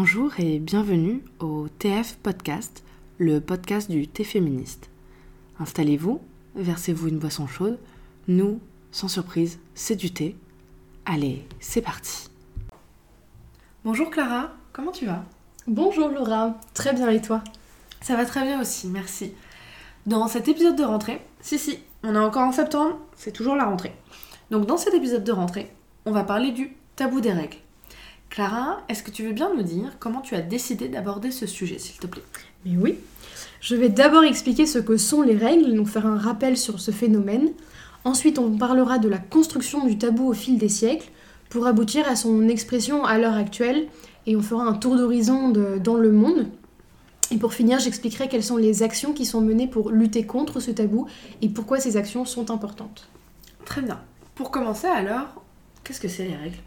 Bonjour et bienvenue au TF Podcast, le podcast du thé féministe. Installez-vous, versez-vous une boisson chaude. Nous, sans surprise, c'est du thé. Allez, c'est parti. Bonjour Clara, comment tu vas? Bonjour Laura, très bien et toi? Ça va très bien aussi, merci. Dans cet épisode de rentrée, si si, on est encore en septembre, c'est toujours la rentrée. Donc dans cet épisode de rentrée, on va parler du tabou des règles. Clara, est-ce que tu veux bien nous dire comment tu as décidé d'aborder ce sujet, s'il te plaît? Mais oui. Je vais d'abord expliquer ce que sont les règles, donc faire un rappel sur ce phénomène. Ensuite, on parlera de la construction du tabou au fil des siècles, pour aboutir à son expression à l'heure actuelle, et on fera un tour d'horizon dans le monde. Et pour finir, j'expliquerai quelles sont les actions qui sont menées pour lutter contre ce tabou et pourquoi ces actions sont importantes. Très bien. Pour commencer alors, qu'est-ce que c'est les règles?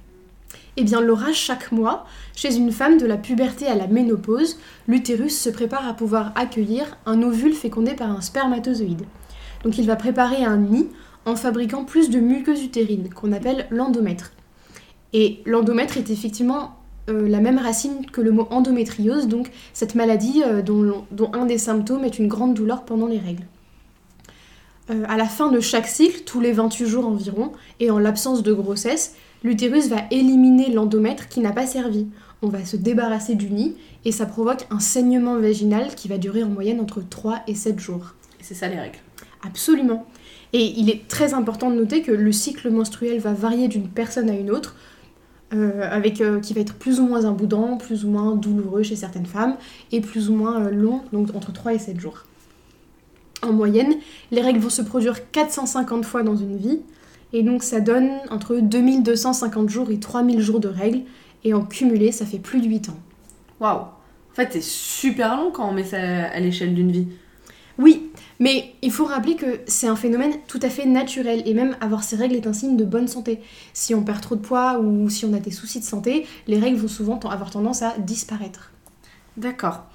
Eh bien, Laura, chaque mois, chez une femme de la puberté à la ménopause, l'utérus se prépare à pouvoir accueillir un ovule fécondé par un spermatozoïde. Donc il va préparer un nid en fabriquant plus de muqueuse utérine, qu'on appelle l'endomètre. Et l'endomètre est effectivement euh, la même racine que le mot endométriose, donc cette maladie euh, dont, un des symptômes est une grande douleur pendant les règles. Euh, à la fin de chaque cycle, tous les 28 jours environ, et en l'absence de grossesse, l'utérus va éliminer l'endomètre qui n'a pas servi. On va se débarrasser du nid et ça provoque un saignement vaginal qui va durer en moyenne entre 3 et 7 jours. Et c'est ça les règles Absolument. Et il est très important de noter que le cycle menstruel va varier d'une personne à une autre, euh, avec, euh, qui va être plus ou moins imboudant, plus ou moins douloureux chez certaines femmes, et plus ou moins euh, long, donc entre 3 et 7 jours. En moyenne, les règles vont se produire 450 fois dans une vie, et donc ça donne entre 2250 jours et 3000 jours de règles. Et en cumulé, ça fait plus de 8 ans. Waouh En fait, c'est super long quand on met ça à l'échelle d'une vie. Oui, mais il faut rappeler que c'est un phénomène tout à fait naturel et même avoir ces règles est un signe de bonne santé. Si on perd trop de poids ou si on a des soucis de santé, les règles vont souvent avoir tendance à disparaître. D'accord.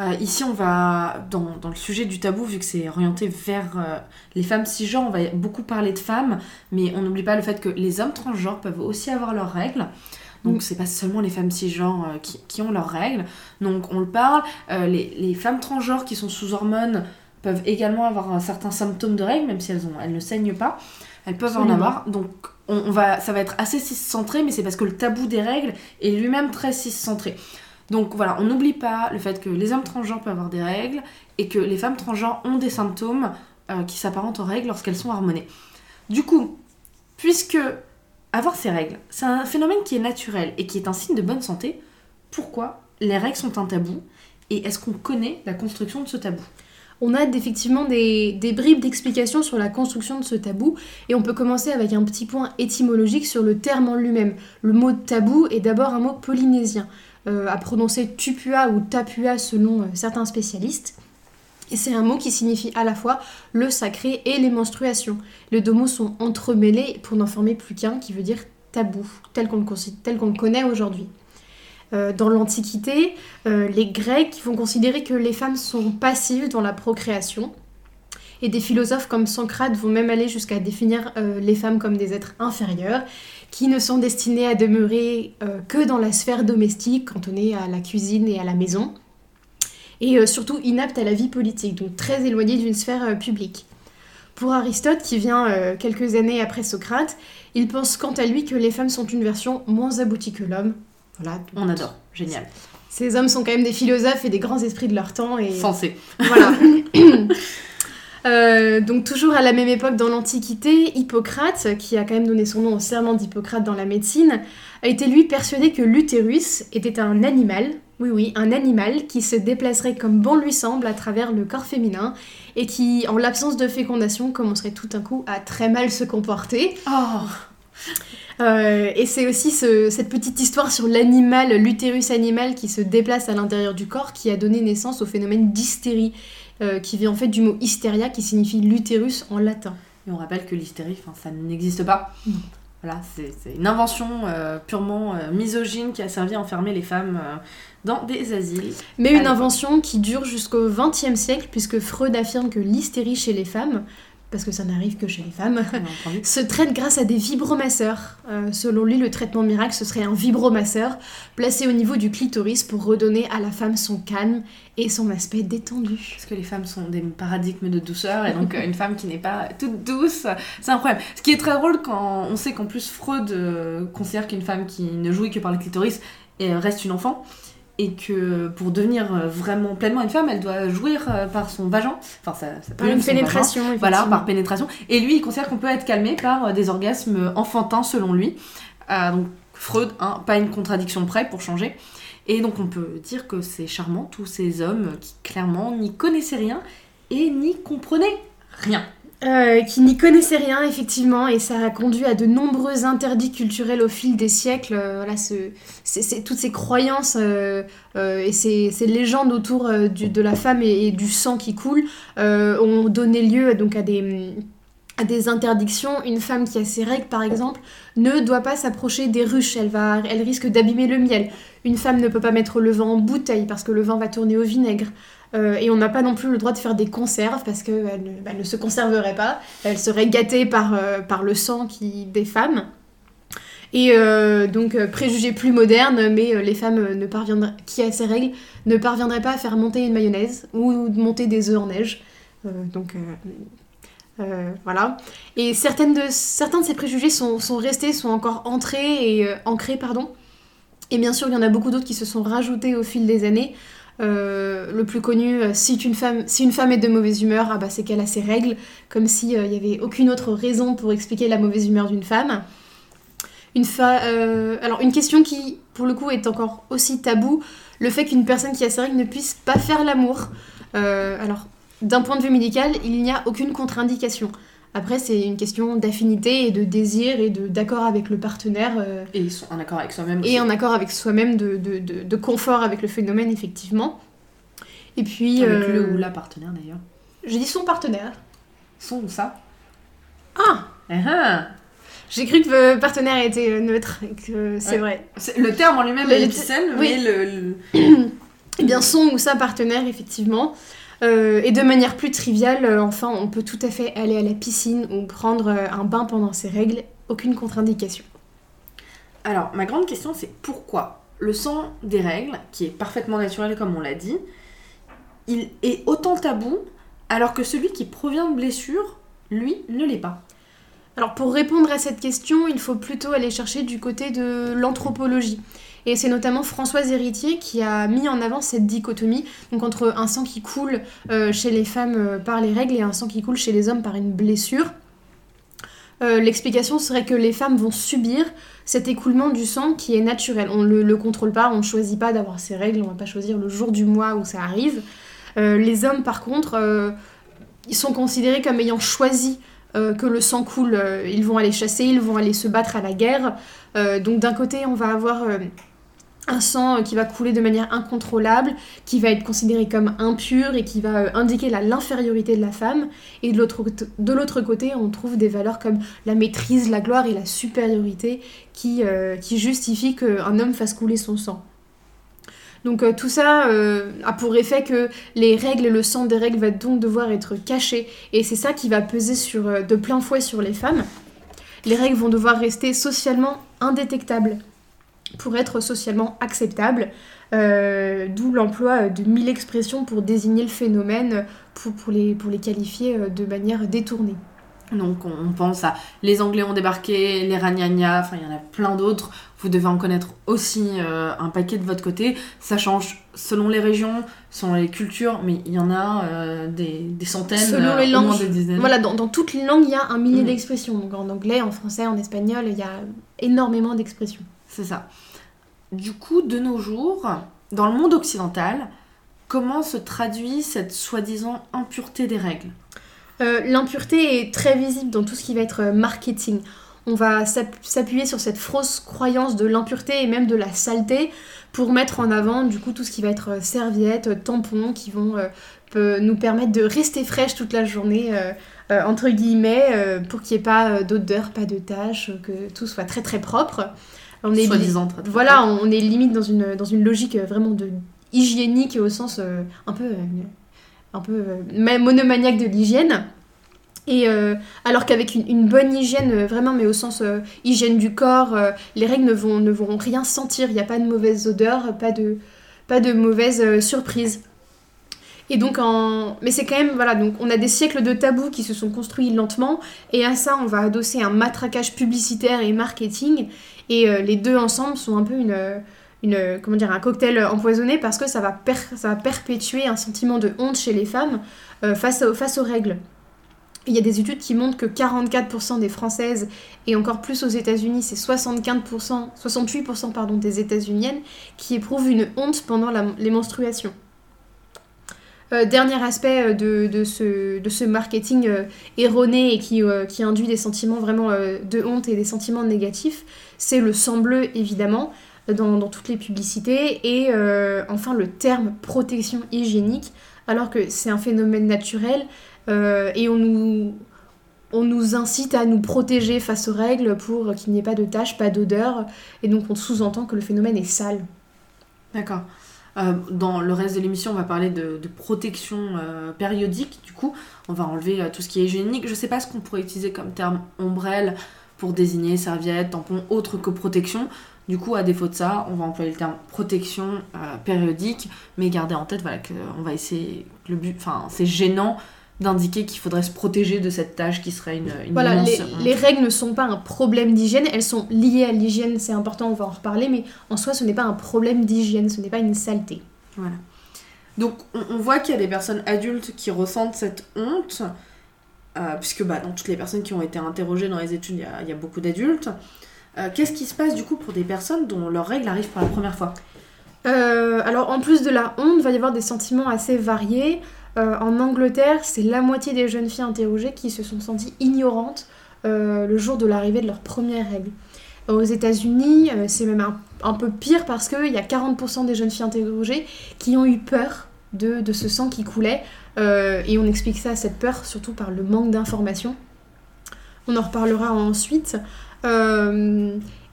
Euh, ici, on va, dans, le sujet du tabou, vu que c'est orienté vers euh, les femmes cisgenres, on va beaucoup parler de femmes, mais on n'oublie pas le fait que les hommes transgenres peuvent aussi avoir leurs règles. Donc, mm. c'est pas seulement les femmes cisgenres euh, qui, ont leurs règles. Donc, on le parle. Les, femmes transgenres qui sont sous hormones peuvent également avoir un certain symptôme de règles, même si elles, ont, elles ne saignent pas. Elles peuvent en avoir. Donc, on, va, ça va être assez cis-centré, mais c'est parce que le tabou des règles est lui-même très cis-centré. Donc voilà, on n'oublie pas le fait que les hommes transgenres peuvent avoir des règles et que les femmes transgenres ont des symptômes euh, qui s'apparentent aux règles lorsqu'elles sont harmonées. Du coup, puisque avoir ces règles, c'est un phénomène qui est naturel et qui est un signe de bonne santé, pourquoi les règles sont un tabou et est-ce qu'on connaît la construction de ce tabou? On a effectivement des, des bribes d'explications sur la construction de ce tabou et on peut commencer avec un petit point étymologique sur le terme en lui-même. Le mot tabou est d'abord un mot polynésien. Euh, à prononcer tupua ou tapua selon euh, certains spécialistes. Et c'est un mot qui signifie à la fois le sacré et les menstruations. Les deux mots sont entremêlés pour n'en former plus qu'un qui veut dire tabou, tel qu'on le, connaît aujourd'hui. Euh, dans l'Antiquité, les Grecs vont considérer que les femmes sont passives dans la procréation. Et des philosophes comme Socrate vont même aller jusqu'à définir les femmes comme des êtres inférieurs qui ne sont destinés à demeurer euh, que dans la sphère domestique, cantonnée à la cuisine et à la maison, et euh, surtout inaptes à la vie politique, donc très éloignés d'une sphère euh, publique. Pour Aristote, qui vient quelques années après Socrate, il pense quant à lui que les femmes sont une version moins aboutie que l'homme. Voilà. On adore, génial. Ces hommes sont quand même des philosophes et des grands esprits de leur temps. Et... Sensés. Voilà. Euh, donc toujours à la même époque dans l'Antiquité, Hippocrate, qui a quand même donné son nom au serment d'Hippocrate dans la médecine, a été lui persuadé que l'utérus était un animal, oui oui, un animal qui se déplacerait comme bon lui semble à travers le corps féminin et qui, en l'absence de fécondation, commencerait tout d'un coup à très mal se comporter. Oh euh, et c'est aussi cette petite histoire sur l'animal, l'utérus animal qui se déplace à l'intérieur du corps qui a donné naissance au phénomène d'hystérie euh, qui vient en fait du mot hystéria qui signifie l'utérus en latin. Et on rappelle que l'hystérie, ça n'existe pas. Voilà, c'est une invention euh, purement euh, misogyne qui a servi à enfermer les femmes dans des asiles. Mais une invention qui dure jusqu'au XXe siècle, puisque Freud affirme que l'hystérie chez les femmes parce que ça n'arrive que chez les femmes, se traite grâce à des vibromasseurs. Euh, selon lui, le traitement miracle, ce serait un vibromasseur placé au niveau du clitoris pour redonner à la femme son calme et son aspect détendu. Parce que les femmes sont des paradigmes de douceur et donc une femme qui n'est pas toute douce, c'est un problème. Ce qui est très drôle quand on sait qu'en plus Freud euh, considère qu'une femme qui ne jouit que par le clitoris reste une enfant et que pour devenir euh, vraiment pleinement une femme, elle doit jouir euh, par son vagin. Enfin, ça, Par une vagin. pénétration, Voilà, par pénétration. Et lui, il considère qu'on peut être calmé par euh, des orgasmes enfantins, selon lui. Euh, donc, Freud, hein, pas une contradiction près pour changer. Et donc, on peut dire que c'est charmant, tous ces hommes qui, clairement, n'y connaissaient rien et n'y comprenaient rien. Euh, qui n'y connaissait rien, effectivement, et ça a conduit à de nombreux interdits culturels au fil des siècles. Euh, toutes ces croyances euh, euh, et ces, légendes autour de la femme et, du sang qui coule ont donné lieu donc, à des, à des interdictions. Une femme qui a ses règles, par exemple, ne doit pas s'approcher des ruches, elle, va, elle risque d'abîmer le miel. Une femme ne peut pas mettre le vin en bouteille parce que le vin va tourner au vinaigre. Euh, et on n'a pas non plus le droit de faire des conserves parce qu'elle ne, bah, ne se conserverait pas. Elle serait gâtée par, euh, par le sang qui, des femmes. Et euh, donc, préjugé plus moderne, mais les femmes ne parviendraient, qui a ces règles ne parviendraient pas à faire monter une mayonnaise ou de monter des œufs en neige. Donc, voilà. Et certaines de, certains de ces préjugés sont, sont restés, sont encore entrés et ancrés, pardon. Et bien sûr, il y en a beaucoup d'autres qui se sont rajoutés au fil des années. Euh, le plus connu, euh, si une, femme, est de mauvaise humeur, ah bah, c'est qu'elle a ses règles, comme s'il n'y avait aucune autre raison pour expliquer la mauvaise humeur d'une femme. Une fa- euh, alors une question qui, pour le coup, est encore aussi tabou, le fait qu'une personne qui a ses règles ne puisse pas faire l'amour. Euh, alors, d'un point de vue médical, il n'y a aucune contre-indication. Après, c'est une question d'affinité et de désir et d'accord avec le partenaire. euh, Et en accord avec soi-même et en accord avec soi-même, de, de, de- de confort avec le phénomène, effectivement. Et puis. Avec euh, le ou la partenaire d'ailleurs. J'ai dit son partenaire. Son ou ça Ah Ah ah J'ai cru que le partenaire était euh, neutre, et que c'est Ouais. vrai. Le terme en lui-même est épicène, oui. mais le, le- Eh bien, son ou sa partenaire, effectivement. Euh, et de manière plus triviale, euh, enfin, on peut tout à fait aller à la piscine ou prendre euh, un bain pendant ses règles, aucune contre-indication. Alors, ma grande question, c'est pourquoi le sang des règles, qui est parfaitement naturel comme on l'a dit, il est autant tabou, alors que celui qui provient de blessures, lui, ne l'est pas? Alors pour répondre à cette question, il faut plutôt aller chercher du côté de l'anthropologie. Et c'est notamment Françoise Héritier qui a mis en avant cette dichotomie donc entre un sang qui coule euh, chez les femmes euh, par les règles et un sang qui coule chez les hommes par une blessure. Euh, L'explication serait que les femmes vont subir cet écoulement du sang qui est naturel. On ne le, le contrôle pas, on ne choisit pas d'avoir ces règles, on va pas choisir le jour du mois où ça arrive. Les hommes, par contre, ils sont considérés comme ayant choisi que le sang coule. Ils vont aller chasser, ils vont aller se battre à la guerre. Donc d'un côté, on va avoir un sang euh, qui va couler de manière incontrôlable, qui va être considéré comme impur et qui va euh, indiquer l'infériorité de la femme. Et de l'autre côté- on trouve des valeurs comme la maîtrise, la gloire et la supériorité qui, euh, justifient qu'un homme fasse couler son sang. Donc tout ça a pour effet que les règles et le sang des règles va donc devoir être cachés et c'est ça qui va peser sur, de plein fouet sur les femmes. Les règles vont devoir rester socialement indétectables pour être socialement acceptables, euh, d'où l'emploi de mille expressions pour désigner le phénomène, pour, pour, les, pour les qualifier euh, de manière détournée. Donc on pense à les Anglais ont débarqué, les Ragnagnas, enfin il y en a plein d'autres. Vous devez en connaître aussi euh, un paquet de votre côté. Ça change selon les régions, selon les cultures, mais il y en a euh, des, des centaines, Selon les au moins langues. des dizaines. Voilà, dans, dans toutes les langues, il y a un millier Mhm. d'expressions. Donc en anglais, en français, en espagnol, il y a énormément d'expressions. C'est ça. Du coup, de nos jours, dans le monde occidental, comment se traduit cette soi-disant impureté des règles? Euh, L'impureté est très visible dans tout ce qui va être euh, marketing. On va s'app- s'appuyer sur cette fausse croyance de l'impureté et même de la saleté pour mettre en avant du coup tout ce qui va être euh, serviettes, tampons qui vont nous permettre de rester fraîche toute la journée entre guillemets pour qu'il n'y ait pas d'odeur, pas de taches, que tout soit très très propre. On est Soi-disant très, très voilà, on est limite dans une, dans une logique euh, vraiment de hygiénique au sens euh, un peu, euh, un peu ma- monomaniaque de l'hygiène. Et alors qu'avec une, bonne hygiène, vraiment, mais au sens hygiène du corps, les règles ne vont, ne vont rien sentir. Il n'y a pas de mauvaise odeur, pas de, pas de mauvaise surprise. Et donc en... Mais c'est quand même, voilà, donc on a des siècles de tabous qui se sont construits lentement, et à ça on va adosser un matraquage publicitaire et marketing, et euh, les deux ensemble sont un peu une, comment dire, un cocktail empoisonné parce que ça va, ça va perpétuer un sentiment de honte chez les femmes euh, face, face aux règles. Il y a des études qui montrent que 44% des Françaises, et encore plus aux États-Unis, c'est 75%, 68% pardon, des États-Uniennes, qui éprouvent une honte pendant les menstruations. Euh, dernier aspect euh, de, ce, marketing euh, erroné et qui, induit des sentiments vraiment de honte et des sentiments négatifs, c'est le sang bleu évidemment dans, toutes les publicités et enfin le terme protection hygiénique alors que c'est un phénomène naturel et on nous, incite à nous protéger face aux règles pour qu'il n'y ait pas de taches, pas d'odeur et donc on sous-entend que le phénomène est sale. D'accord. Euh, dans le reste de l'émission, on va parler de, protection euh, périodique. Du coup, on va enlever euh, tout ce qui est hygiénique. Je sais pas ce qu'on pourrait utiliser comme terme ombrelle pour désigner serviette, tampon, autre que protection. Du coup, à défaut de ça, on va employer le terme protection périodique, mais garder en tête voilà, qu'on va essayer. Le but, enfin, c'est gênant d'indiquer qu'il faudrait se protéger de cette tâche qui serait une, une voilà les, les, règles ne sont pas un problème d'hygiène elles sont liées à l'hygiène c'est important on va en reparler mais en soi ce n'est pas un problème d'hygiène ce n'est pas une saleté. Voilà. Donc on, voit qu'il y a des personnes adultes qui ressentent cette honte euh, puisque bah, dans toutes les personnes qui ont été interrogées dans les études il y a, beaucoup d'adultes. Euh, qu'est-ce qui se passe du coup pour des personnes dont leurs règles arrivent pour la première fois? Euh, alors en plus de la honte, il va y avoir des sentiments assez variés. Euh, en Angleterre, c'est la moitié des jeunes filles interrogées qui se sont senties ignorantes euh, le jour de l'arrivée de leur première règle. Aux États-Unis, euh, c'est même un, peu pire parce qu'il y a 40% des jeunes filles interrogées qui ont eu peur de, de ce sang qui coulait. et on explique ça, cette peur, surtout par le manque d'informations. On en reparlera ensuite.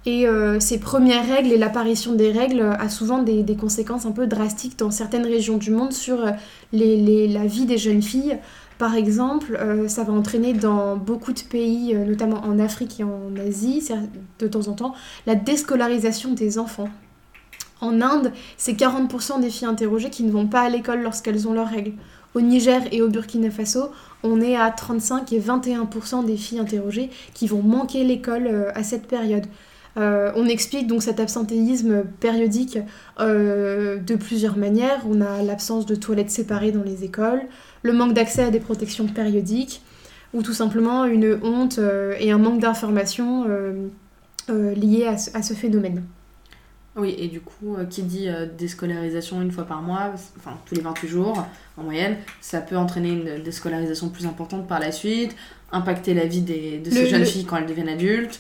Et euh, ces premières règles et l'apparition des règles a souvent des, conséquences un peu drastiques dans certaines régions du monde sur euh, la vie des jeunes filles. Par exemple, euh, ça va entraîner dans beaucoup de pays, notamment en Afrique et en Asie, de temps en temps, la déscolarisation des enfants. En Inde, c'est 40% des filles interrogées qui ne vont pas à l'école lorsqu'elles ont leurs règles. Au Niger et au Burkina Faso, on est à 35 et 21% des filles interrogées qui vont manquer l'école à cette période. Euh, on explique donc cet absentéisme périodique euh, de plusieurs manières. On a l'absence de toilettes séparées dans les écoles, le manque d'accès à des protections périodiques, ou tout simplement une honte euh, et un manque d'informations liés à ce, phénomène. Oui, et du coup, qui dit déscolarisation une fois par mois, enfin tous les 28 jours en moyenne, ça peut entraîner une déscolarisation plus importante par la suite, impacter la vie de ces jeunes filles quand elles deviennent adultes.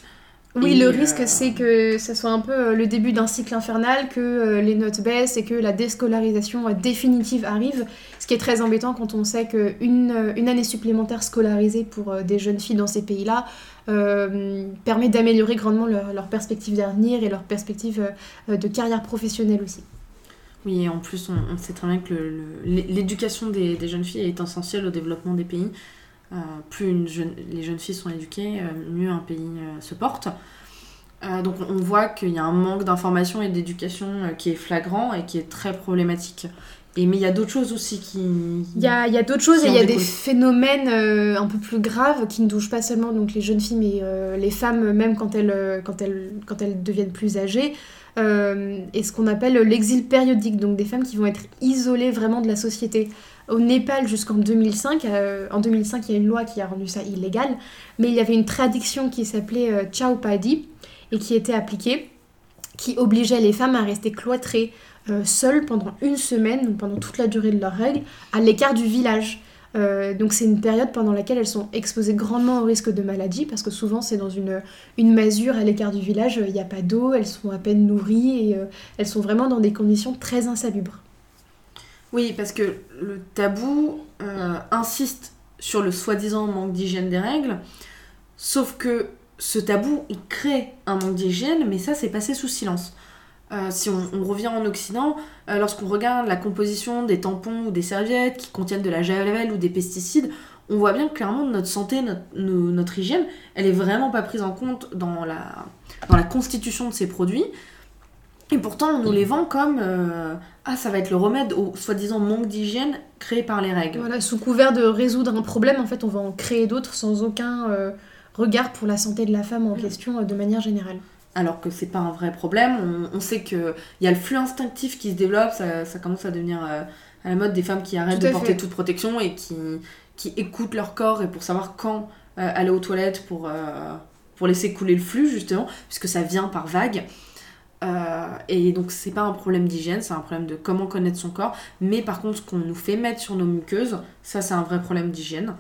Oui, le risque, euh, c'est que ça soit un peu euh, le début d'un cycle infernal, que euh, les notes baissent et que la déscolarisation définitive arrive. Ce qui est très embêtant quand on sait qu'une une année supplémentaire scolarisée pour des jeunes filles dans ces pays-là permet d'améliorer grandement leur, leur perspective d'avenir et leur perspective de carrière professionnelle aussi. Oui, et en plus, on, sait très bien que l'éducation des, des, jeunes filles est essentielle au développement des pays. Euh, plus les jeunes filles sont éduquées, euh, mieux un pays euh, se porte. donc on voit qu'il y a un manque d'information et d'éducation qui est flagrant et qui est très problématique. Et, mais il y a d'autres choses aussi qui. Il y a, y a d'autres choses et il y a des phénomènes un peu plus graves qui ne touchent pas seulement donc, les jeunes filles, mais les femmes, même quand elles, quand, elles, quand elles deviennent plus âgées. et ce qu'on appelle l'exil périodique, donc des femmes qui vont être isolées vraiment de la société au Népal jusqu'en 2005. Euh, en 2005, il y a une loi qui a rendu ça illégal, mais il y avait une tradition qui s'appelait euh, Chau Padi et qui était appliquée, qui obligeait les femmes à rester cloîtrées euh, seules pendant une semaine, donc pendant toute la durée de leurs règles, à l'écart du village. donc c'est une période pendant laquelle elles sont exposées grandement au risque de maladie, parce que souvent c'est dans une, une masure à l'écart du village, il n'y a pas d'eau, elles sont à peine nourries et elles sont vraiment dans des conditions très insalubres. Oui, parce que le tabou euh, insiste sur le soi-disant manque d'hygiène des règles, sauf que ce tabou, il crée un manque d'hygiène, mais ça, c'est passé sous silence. Euh, si on, revient en Occident, euh, lorsqu'on regarde la composition des tampons ou des serviettes qui contiennent de la javel ou des pesticides, on voit bien que clairement notre santé, notre, hygiène, elle est vraiment pas prise en compte dans la, constitution de ces produits. Et pourtant, on nous les vend comme ah, ça va être le remède au soi-disant manque d'hygiène créé par les règles. Voilà, sous couvert de résoudre un problème, en fait, on va en créer d'autres sans aucun euh, regard pour la santé de la femme en mm. question euh, de manière générale. Alors que c'est pas un vrai problème. On, sait qu'il y a le flux instinctif qui se développe, ça, commence à devenir à la mode des femmes qui arrêtent de porter toute protection et qui, qui écoutent leur corps et pour savoir quand aller aux toilettes pour, pour laisser couler le flux, justement, puisque ça vient par vagues. Euh, et donc c'est pas un problème d'hygiène, c'est un problème de comment connaître son corps. Mais par contre, ce qu'on nous fait mettre sur nos muqueuses, ça c'est un vrai problème d'hygiène.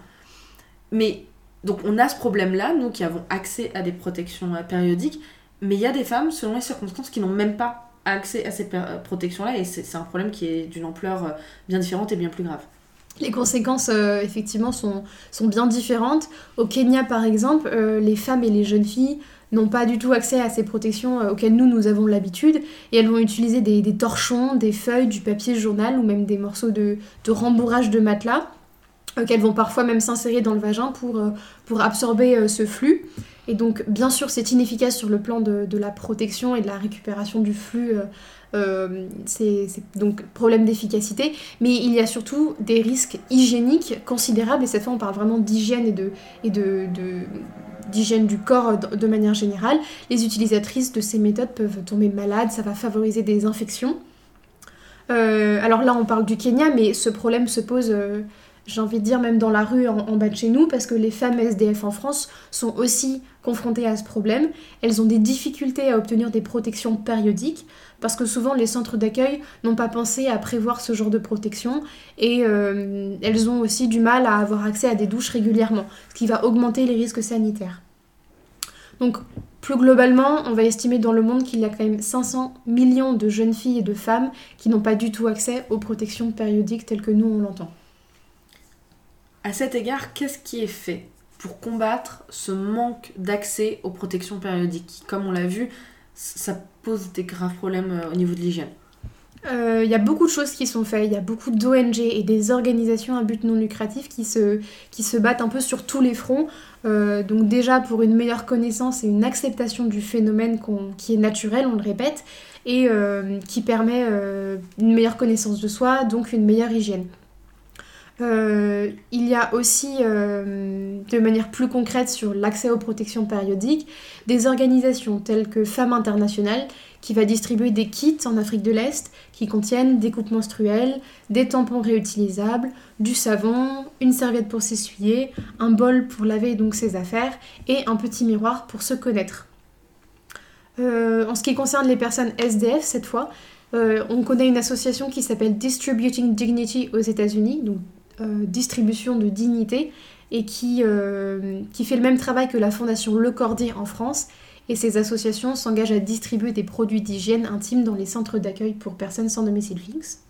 Mais donc on a ce problème-là, nous qui avons accès à des protections euh, périodiques, mais il y a des femmes, selon les circonstances, qui n'ont même pas accès à ces euh, protections-là, et c'est un problème qui est d'une ampleur bien différente et bien plus grave. Les conséquences, effectivement, sont, sont, bien différentes. Au Kenya, par exemple, les femmes et les jeunes filles n'ont pas du tout accès à ces protections euh, auxquelles nous, nous avons l'habitude, et elles vont utiliser des, torchons, des feuilles, du papier journal ou même des morceaux de, rembourrage de matelas, euh, qu'elles vont parfois même s'insérer dans le vagin pour, euh, pour absorber ce flux. Et donc, bien sûr, c'est inefficace sur le plan de, la protection et de la récupération du flux. c'est donc problème d'efficacité, mais il y a surtout des risques hygiéniques considérables, et cette fois on parle vraiment d'hygiène et de, et de d'hygiène du corps de manière générale. Les utilisatrices de ces méthodes peuvent tomber malades, ça va favoriser des infections. Euh, alors là, on parle du Kenya, mais ce problème se pose, euh, j'ai envie de dire, même dans la rue en, bas de chez nous, parce que les femmes SDF en France sont aussi confrontées à ce problème. Elles ont des difficultés à obtenir des protections périodiques, parce que souvent les centres d'accueil n'ont pas pensé à prévoir ce genre de protection, et euh, elles ont aussi du mal à avoir accès à des douches régulièrement, ce qui va augmenter les risques sanitaires. Donc plus globalement, on va estimer dans le monde qu'il y a quand même 500 millions de jeunes filles et de femmes qui n'ont pas du tout accès aux protections périodiques telles que nous on l'entend. À cet égard, qu'est-ce qui est fait pour combattre ce manque d'accès aux protections périodiques Comme on l'a vu, ça pose des graves problèmes euh, au niveau de l'hygiène. Il euh, y a beaucoup de choses qui sont faites, il y a beaucoup d'ONG et des organisations à but non lucratif qui se, qui se battent un peu sur tous les fronts. Euh, donc déjà pour une meilleure connaissance et une acceptation du phénomène qui est naturel, on le répète, et qui permet une meilleure connaissance de soi, donc une meilleure hygiène. Il y a aussi, de manière plus concrète sur l'accès aux protections périodiques, des organisations telles que Femmes Internationales qui va distribuer des kits en Afrique de l'Est qui contiennent des coupes menstruelles, des tampons réutilisables, du savon, une serviette pour s'essuyer, un bol pour laver donc ses affaires et un petit miroir pour se connaître. Euh, en ce qui concerne les personnes SDF cette fois, euh, on connaît une association qui s'appelle Distributing Dignity aux États-Unis, euh, distribution de dignité, et qui, qui fait le même travail que la fondation Le Cordier en France et ces associations s'engagent à distribuer des produits d'hygiène intime dans les centres d'accueil pour personnes sans domicile fixe.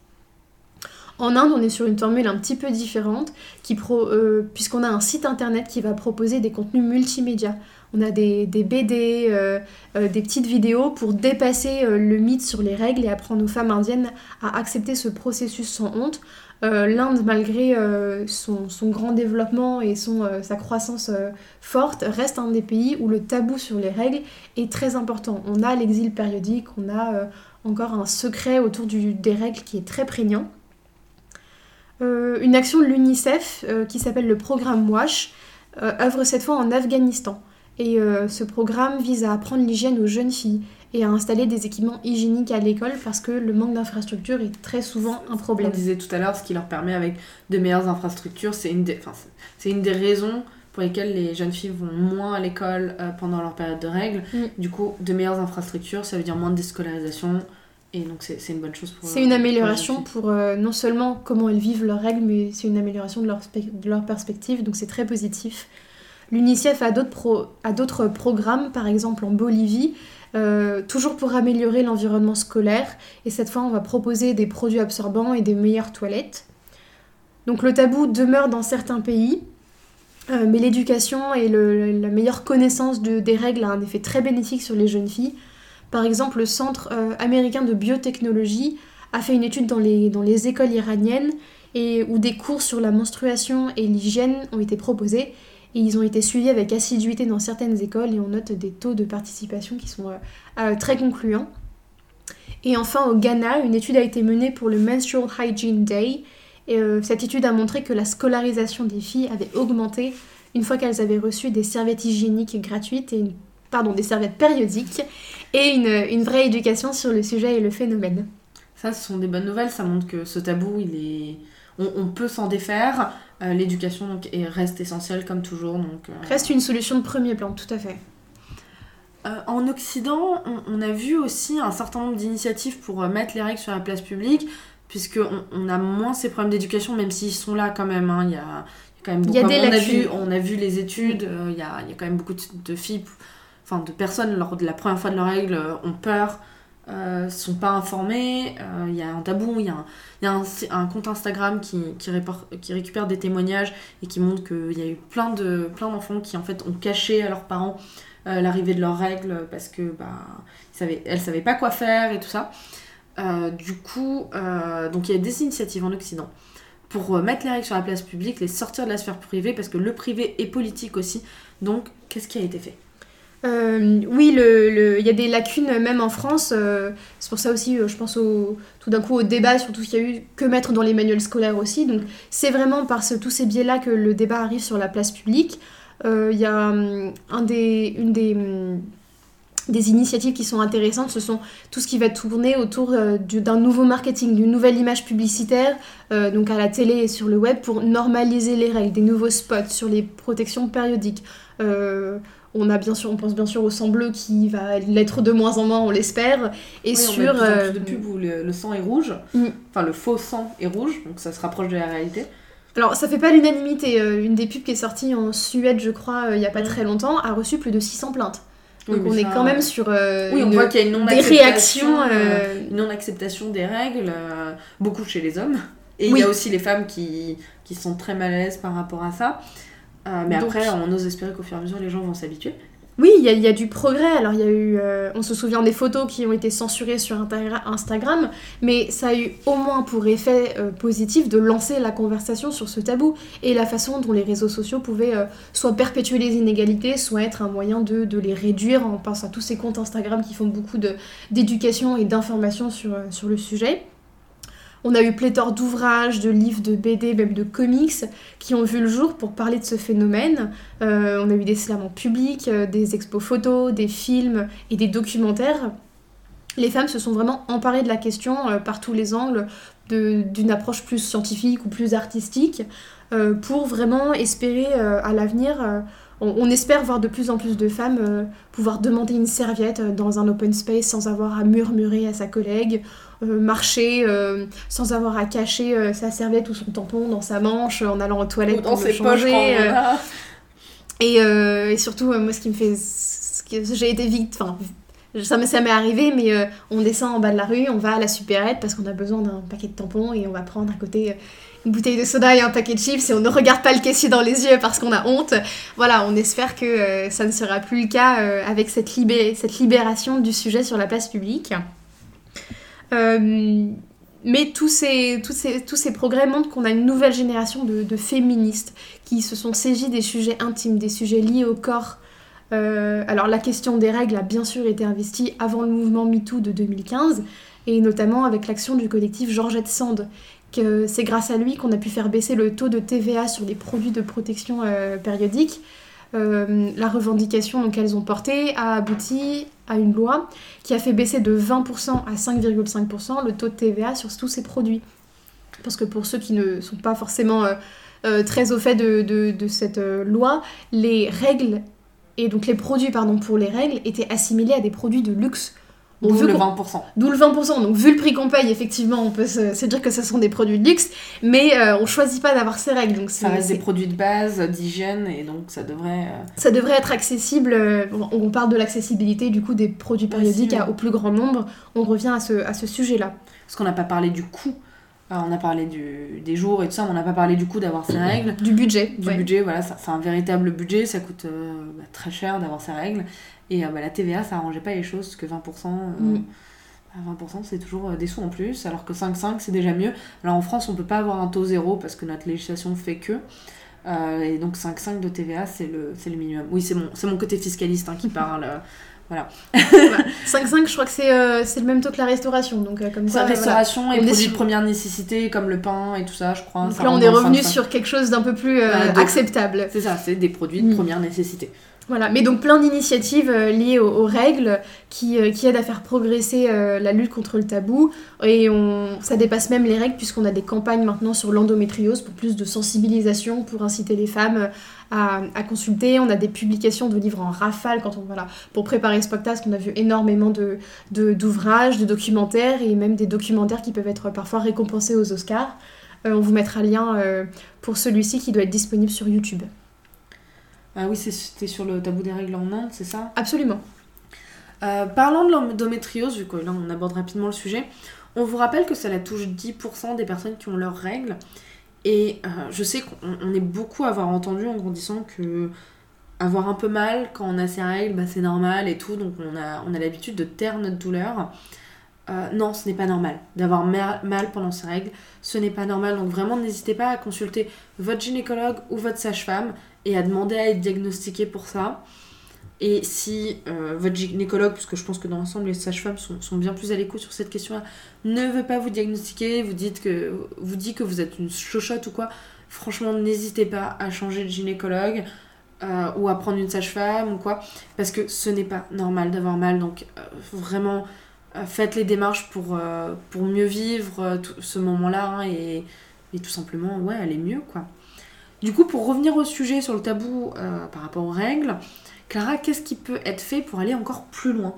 En Inde, on est sur une formule un petit peu différente, euh, puisqu'on a un site internet qui va proposer des contenus multimédia. On a des, BD, euh, euh, des petites vidéos pour dépasser le mythe sur les règles et apprendre aux femmes indiennes à accepter ce processus sans honte, euh, L'Inde, malgré euh, son, grand développement et euh, sa croissance forte, reste un des pays où le tabou sur les règles est très important. On a l'exil périodique, on a encore un secret autour des règles qui est très prégnant. une action de l'UNICEF qui s'appelle le programme WASH œuvre cette fois en Afghanistan. Et ce programme vise à apprendre l'hygiène aux jeunes filles et à installer des équipements hygiéniques à l'école parce que le manque d'infrastructures est très souvent un problème. On disait tout à l'heure, ce qui leur permet avec de meilleures infrastructures, c'est une, des, c'est une des raisons pour lesquelles les jeunes filles vont moins à l'école euh, pendant leur période de règles. Mm. Du coup, de meilleures infrastructures, ça veut dire moins de déscolarisation. Et donc, c'est, une bonne chose pour C'est une amélioration pour, euh, non seulement comment elles vivent leurs règles, mais c'est une amélioration de leur, de leur perspective. Donc, c'est très positif. L'UNICEF a d'autres, pro, a d'autres programmes, par exemple en Bolivie, euh, toujours pour améliorer l'environnement scolaire. Et cette fois, on va proposer des produits absorbants et des meilleures toilettes. Donc le tabou demeure dans certains pays, euh, mais l'éducation et la meilleure connaissance de, des règles a un effet très bénéfique sur les jeunes filles. Par exemple, le Centre euh, américain de biotechnologie a fait une étude dans les, écoles iraniennes où des cours sur la menstruation et l'hygiène ont été proposés. Et ils ont été suivis avec assiduité dans certaines écoles et on note des taux de participation qui sont très concluants. Et enfin, au Ghana, une étude a été menée pour le Menstrual Hygiene Day. Et cette étude a montré que la scolarisation des filles avait augmenté une fois qu'elles avaient reçu des serviettes hygiéniques gratuites et une, pardon, des serviettes périodiques et une, une, vraie éducation sur le sujet et le phénomène. Ça, ce sont des bonnes nouvelles. Ça montre que ce tabou, il est, on, peut s'en défaire. Euh, l'éducation donc reste essentielle comme toujours. Donc euh, reste une solution de premier plan, tout à fait. Euh, en Occident, on, a vu aussi un certain nombre d'initiatives pour mettre les règles sur la place publique, puisqu'on on a moins ces problèmes d'éducation, même s'ils sont là quand même. Hein. Il y a, il y a des on, a vu, on a vu les études, euh, il, y a, y a, quand même beaucoup de, filles, enfin de personnes, lors de la première fois de leurs règles, ont peur, euh, sont pas informées, euh, il y a un tabou, il y a un, y a un, compte Instagram qui, qui, qui, récupère des témoignages et qui montre qu'il y a eu plein d'enfants de, plein qui en fait ont caché à leurs parents l'arrivée de leurs règles parce que bah, ils savaient, elles savaient pas quoi faire et tout ça. du coup, donc il y a des initiatives en Occident pour euh, mettre les règles sur la place publique, les sortir de la sphère privée, parce que le privé est politique aussi. Donc, qu'est-ce qui a été fait? Euh, oui, il y a des lacunes même en France. Euh, c'est pour ça aussi, je pense au, tout d'un coup au débat, surtout qu'il y a eu que mettre dans les manuels scolaires aussi. Donc c'est vraiment par tous ces biais-là que le débat arrive sur la place publique. Il y a hum, une des hum, des initiatives qui sont intéressantes, ce sont tout ce qui va tourner autour euh, d'un nouveau marketing, d'une nouvelle image publicitaire, euh, donc à la télé et sur le web, pour normaliser les règles, des nouveaux spots sur les protections périodiques. Euh, on a bien sûr, on pense bien sûr au sang bleu qui va l'être de moins en moins, on l'espère, et sur on de pubs où le, sang est rouge, mm. enfin le faux sang est rouge, donc ça se rapproche de la réalité. Alors, ça fait pas l'unanimité. Une des pubs qui est sortie en Suède, je crois, il y a pas mm. très longtemps, a reçu plus de 600 plaintes. Donc on est quand même sur euh, oui, on voit qu'il y a une non des réactions, euh, euh, une non-acceptation des règles, beaucoup chez les hommes. Et il y a aussi les femmes qui, qui sont très mal à l'aise par rapport à ça. Mais après, on ose espérer qu'au fur et à mesure, les gens vont s'habituer. Oui, il y, a du progrès. Alors, il y a eu. Euh, on se souvient des photos qui ont été censurées sur Instagram, mais ça a eu au moins pour effet euh, positif de lancer la conversation sur ce tabou et la façon dont les réseaux sociaux pouvaient euh, soit perpétuer les inégalités, soit être un moyen de, de, les réduire. On pense à tous ces comptes Instagram qui font beaucoup d'éducation et d'information sur, sur le sujet. On a eu pléthore d'ouvrages, de livres, de BD, même de comics qui ont vu le jour pour parler de ce phénomène. Euh, on a eu des slams en public, euh, des expos photos, des films et des documentaires. Les femmes se sont vraiment emparées de la question euh, par tous les angles, d'une approche plus scientifique ou plus artistique, pour vraiment espérer à l'avenir on, espère voir de plus en plus de femmes pouvoir demander une serviette dans un open space sans avoir à murmurer à sa collègue, euh, marcher euh, sans avoir à cacher euh, sa serviette ou son tampon dans sa manche en allant aux toilettes pour le changer. Et, et, surtout, moi, ce qui me fait. J'ai été vite. Enfin, ça m'est arrivé, mais on descend en bas de la rue, on va à la supérette parce qu'on a besoin d'un paquet de tampons et on va prendre à côté une bouteille de soda et un paquet de chips et on ne regarde pas le caissier dans les yeux parce qu'on a honte. Voilà, on espère que ça ne sera plus le cas avec cette, cette libération du sujet sur la place publique. Euh, mais tous ces, tous, ces, tous ces progrès montrent qu'on a une nouvelle génération de, féministes qui se sont saisis des sujets intimes, des sujets liés au corps. Euh, alors la question des règles a bien sûr été investie avant le mouvement MeToo de 2015, et notamment avec l'action du collectif Georgette Sand. C'est grâce à lui qu'on a pu faire baisser le taux de TVA sur les produits de protection euh, périodique euh, la revendication qu'elles ont portée a abouti à une loi qui a fait baisser de 20% à 5,5% le taux de TVA sur tous ces produits. Parce que pour ceux qui ne sont pas forcément euh, très au fait de, cette loi, les règles, et donc les produits pardon, pour les règles, étaient assimilés à des produits de luxe D'où le 20%. D'où le 20%. Donc, vu le prix qu'on paye, effectivement, on peut se, dire que ce sont des produits de luxe, mais euh, on choisit pas d'avoir ces règles. Donc ça reste des produits de base, d'hygiène, et donc ça devrait. Euh, ça devrait être accessible. Euh, on parle de l'accessibilité, du coup, des produits périodiques au plus grand nombre. On revient à ce, à ce sujet-là. Parce qu'on n'a pas parlé du coût. On a parlé du, des jours et tout ça, mais on n'a pas parlé du coût d'avoir ces règles. Du budget. Du budget, voilà, c'est un véritable budget, ça coûte bah, très cher d'avoir ces règles. Et bah, la TVA, ça arrangeait pas les choses, parce que 20%, 20% c'est toujours euh, des sous en plus, alors que 5,5 c'est déjà mieux. Alors en France on peut pas avoir un taux zéro parce que notre législation fait que. Euh, et donc 5,5 de TVA c'est le, c'est le minimum. Oui c'est mon, c'est mon côté fiscaliste hein, qui parle. Voilà. 5,5, je crois que c'est euh, c'est le même taux que la restauration. Donc, euh, comme Ça, voilà. restauration et On produits sur- de première nécessité comme le pain et tout ça je crois. Donc ça là, on est revenu 5,5. sur quelque chose d'un peu plus euh, Bah, acceptable. C'est ça, c'est des produits de Mm. première nécessité. Voilà, mais donc plein d'initiatives euh, liées aux, règles qui, euh, qui aident à faire progresser euh, la lutte contre le tabou. Et ça dépasse même les règles puisqu'on a des campagnes maintenant sur l'endométriose pour plus de sensibilisation, pour inciter les femmes à, consulter. On a des publications de livres en rafale quand on, voilà, pour préparer ce podcast. On a vu énormément d'ouvrages, de, documentaires et même des documentaires qui peuvent être parfois récompensés aux Oscars. On vous mettra le lien pour celui-ci qui doit être disponible sur YouTube. Ah oui, c'était sur le tabou des règles en Inde, c'est ça? Absolument. Euh, parlant de l'endométriose, vu que là on aborde rapidement le sujet, on vous rappelle que ça la touche 10% des personnes qui ont leurs règles. Et euh, je sais qu'on on est beaucoup à avoir entendu en grandissant que avoir un peu mal quand on a ses règles, bah, c'est normal et tout, donc on a, on a l'habitude de taire notre douleur. Euh, non, ce n'est pas normal d'avoir ma- mal pendant ses règles, ce n'est pas normal, donc vraiment n'hésitez pas à consulter votre gynécologue ou votre sage-femme et à demander à être diagnostiqué pour ça. Et si euh, votre gynécologue, puisque je pense que dans l'ensemble les sages-femmes sont, sont bien plus à l'écoute sur cette question-là, ne veut pas vous diagnostiquer, vous, dites que, vous dit que vous êtes une chochotte ou quoi, franchement n'hésitez pas à changer de gynécologue euh, ou à prendre une sage-femme ou quoi, parce que ce n'est pas normal d'avoir mal, donc euh, vraiment faites les démarches pour, pour mieux vivre ce moment-là hein, et, et tout simplement, ouais, aller mieux quoi. Du coup, pour revenir au sujet sur le tabou euh, par rapport aux règles, Clara, qu'est-ce qui peut être fait pour aller encore plus loin?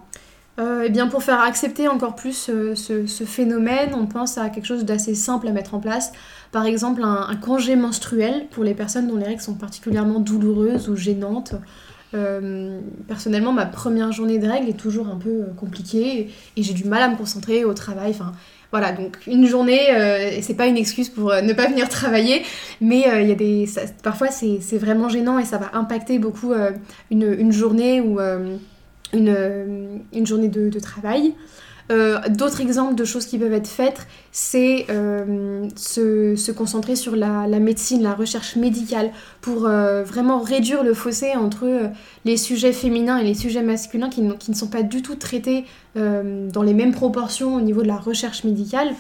Euh, eh bien, pour faire accepter encore plus euh, ce, phénomène, on pense à quelque chose d'assez simple à mettre en place. Par exemple, un, congé menstruel pour les personnes dont les règles sont particulièrement douloureuses ou gênantes. Personnellement, ma première journée de règles est toujours un peu compliquée et, j'ai du mal à me concentrer au travail. Voilà, donc une journée, euh, c'est pas une excuse pour euh, ne pas venir travailler, mais euh, il y a des, parfois c'est vraiment gênant et ça va impacter beaucoup une, journée ou une, journée de travail. Euh, D'autres exemples de choses qui peuvent être faites, c'est euh, se, concentrer sur la, médecine, la recherche médicale, pour euh, vraiment réduire le fossé entre les sujets féminins et les sujets masculins qui, qui ne sont pas du tout traités dans les mêmes proportions au niveau de la recherche médicale.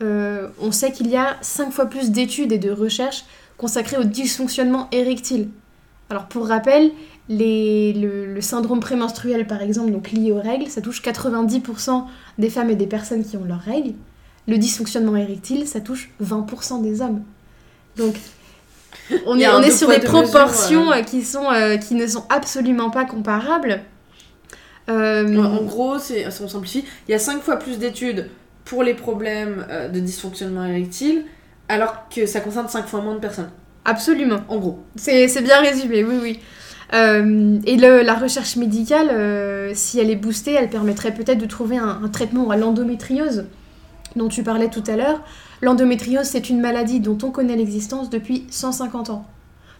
On sait qu'il y a 5 fois plus d'études et de recherches consacrées au dysfonctionnement érectile. Alors pour rappel, les- le, le syndrome prémenstruel, par exemple, donc lié aux règles, ça touche 90% des femmes et des personnes qui ont leurs règles. Le dysfonctionnement érectile, ça touche 20% des hommes. Donc, on est, on est sur des proportions euh. euh, qui, sont, euh, qui ne sont absolument pas comparables. Euh, En gros, c'est, si on simplifie, il y a 5 fois plus d'études pour les problèmes de dysfonctionnement érectile, alors que ça concerne 5 fois moins de personnes. Absolument. En gros. C'est c'est bien résumé, oui, oui. Euh, et la recherche médicale, euh, si elle est boostée, elle permettrait peut-être de trouver un, traitement à l'endométriose, dont tu parlais tout à l'heure. L'endométriose, c'est une maladie dont on connaît l'existence depuis 150 ans.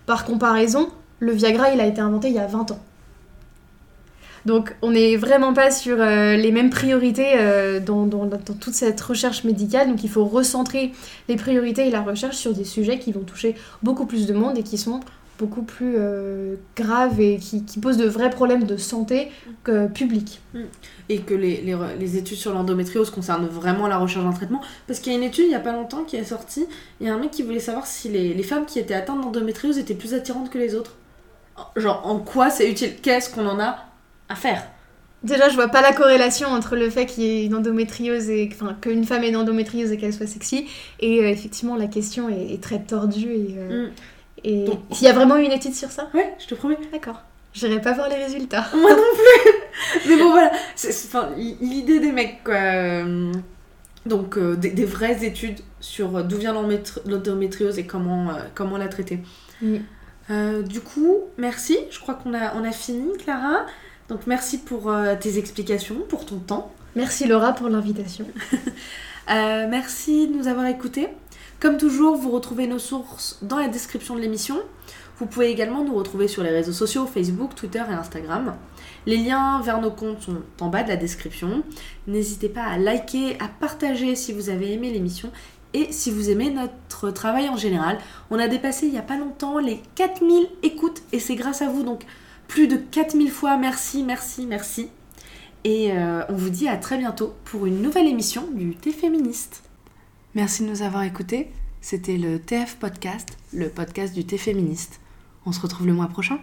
Par comparaison, le Viagra, il a été inventé il y a 20 ans. Donc on n'est vraiment pas sur euh, les mêmes priorités dans toute cette recherche médicale. Donc il faut recentrer les priorités et la recherche sur des sujets qui vont toucher beaucoup plus de monde et qui sont beaucoup plus euh, graves et qui, qui posent de vrais problèmes de santé que publics. Et que les, les, études sur l'endométriose concernent vraiment la recherche d'un traitement. Parce qu'il y a une étude il y a pas longtemps qui est sortie. Il y a un mec qui voulait savoir si les, les femmes qui étaient atteintes d'endométriose étaient plus attirantes que les autres. Genre, en quoi c'est utile? Qu'est-ce qu'on en a à faire? Déjà, je vois pas la corrélation entre le fait qu'il y ait une endométriose et enfin qu'une femme ait une endométriose et qu'elle soit sexy. Et euh, effectivement, la question est, est très tordue. Et, euh, Mm. Et s'il y a vraiment une étude sur ça, Ouais, je te promets. d'accord. J'irai pas voir les résultats. Moi non plus Mais bon, voilà, l'idée des mecs, quoi. euh, Donc, euh, des, des vraies études sur euh, d'où vient l'endométri- l'endométriose et comment, euh, comment la traiter. Mm. Euh, du coup, merci. Je crois qu'on a, on a fini, Clara. Donc, merci pour tes explications, pour ton temps. Merci Laura pour l'invitation. Merci de nous avoir écoutés. Comme toujours, vous retrouvez nos sources dans la description de l'émission. Vous pouvez également nous retrouver sur les réseaux sociaux Facebook, Twitter et Instagram. Les liens vers nos comptes sont en bas de la description. N'hésitez pas à liker, à partager si vous avez aimé l'émission et si vous aimez notre travail en général. On a dépassé il n'y a pas longtemps les 4000 écoutes et c'est grâce à vous. Donc plus de 4000 fois merci, merci, merci. Et euh, on vous dit à très bientôt pour une nouvelle émission du Thé féministe. Merci de nous avoir écoutés. C'était le TF Podcast, le podcast du Thé féministe. On se retrouve le mois prochain.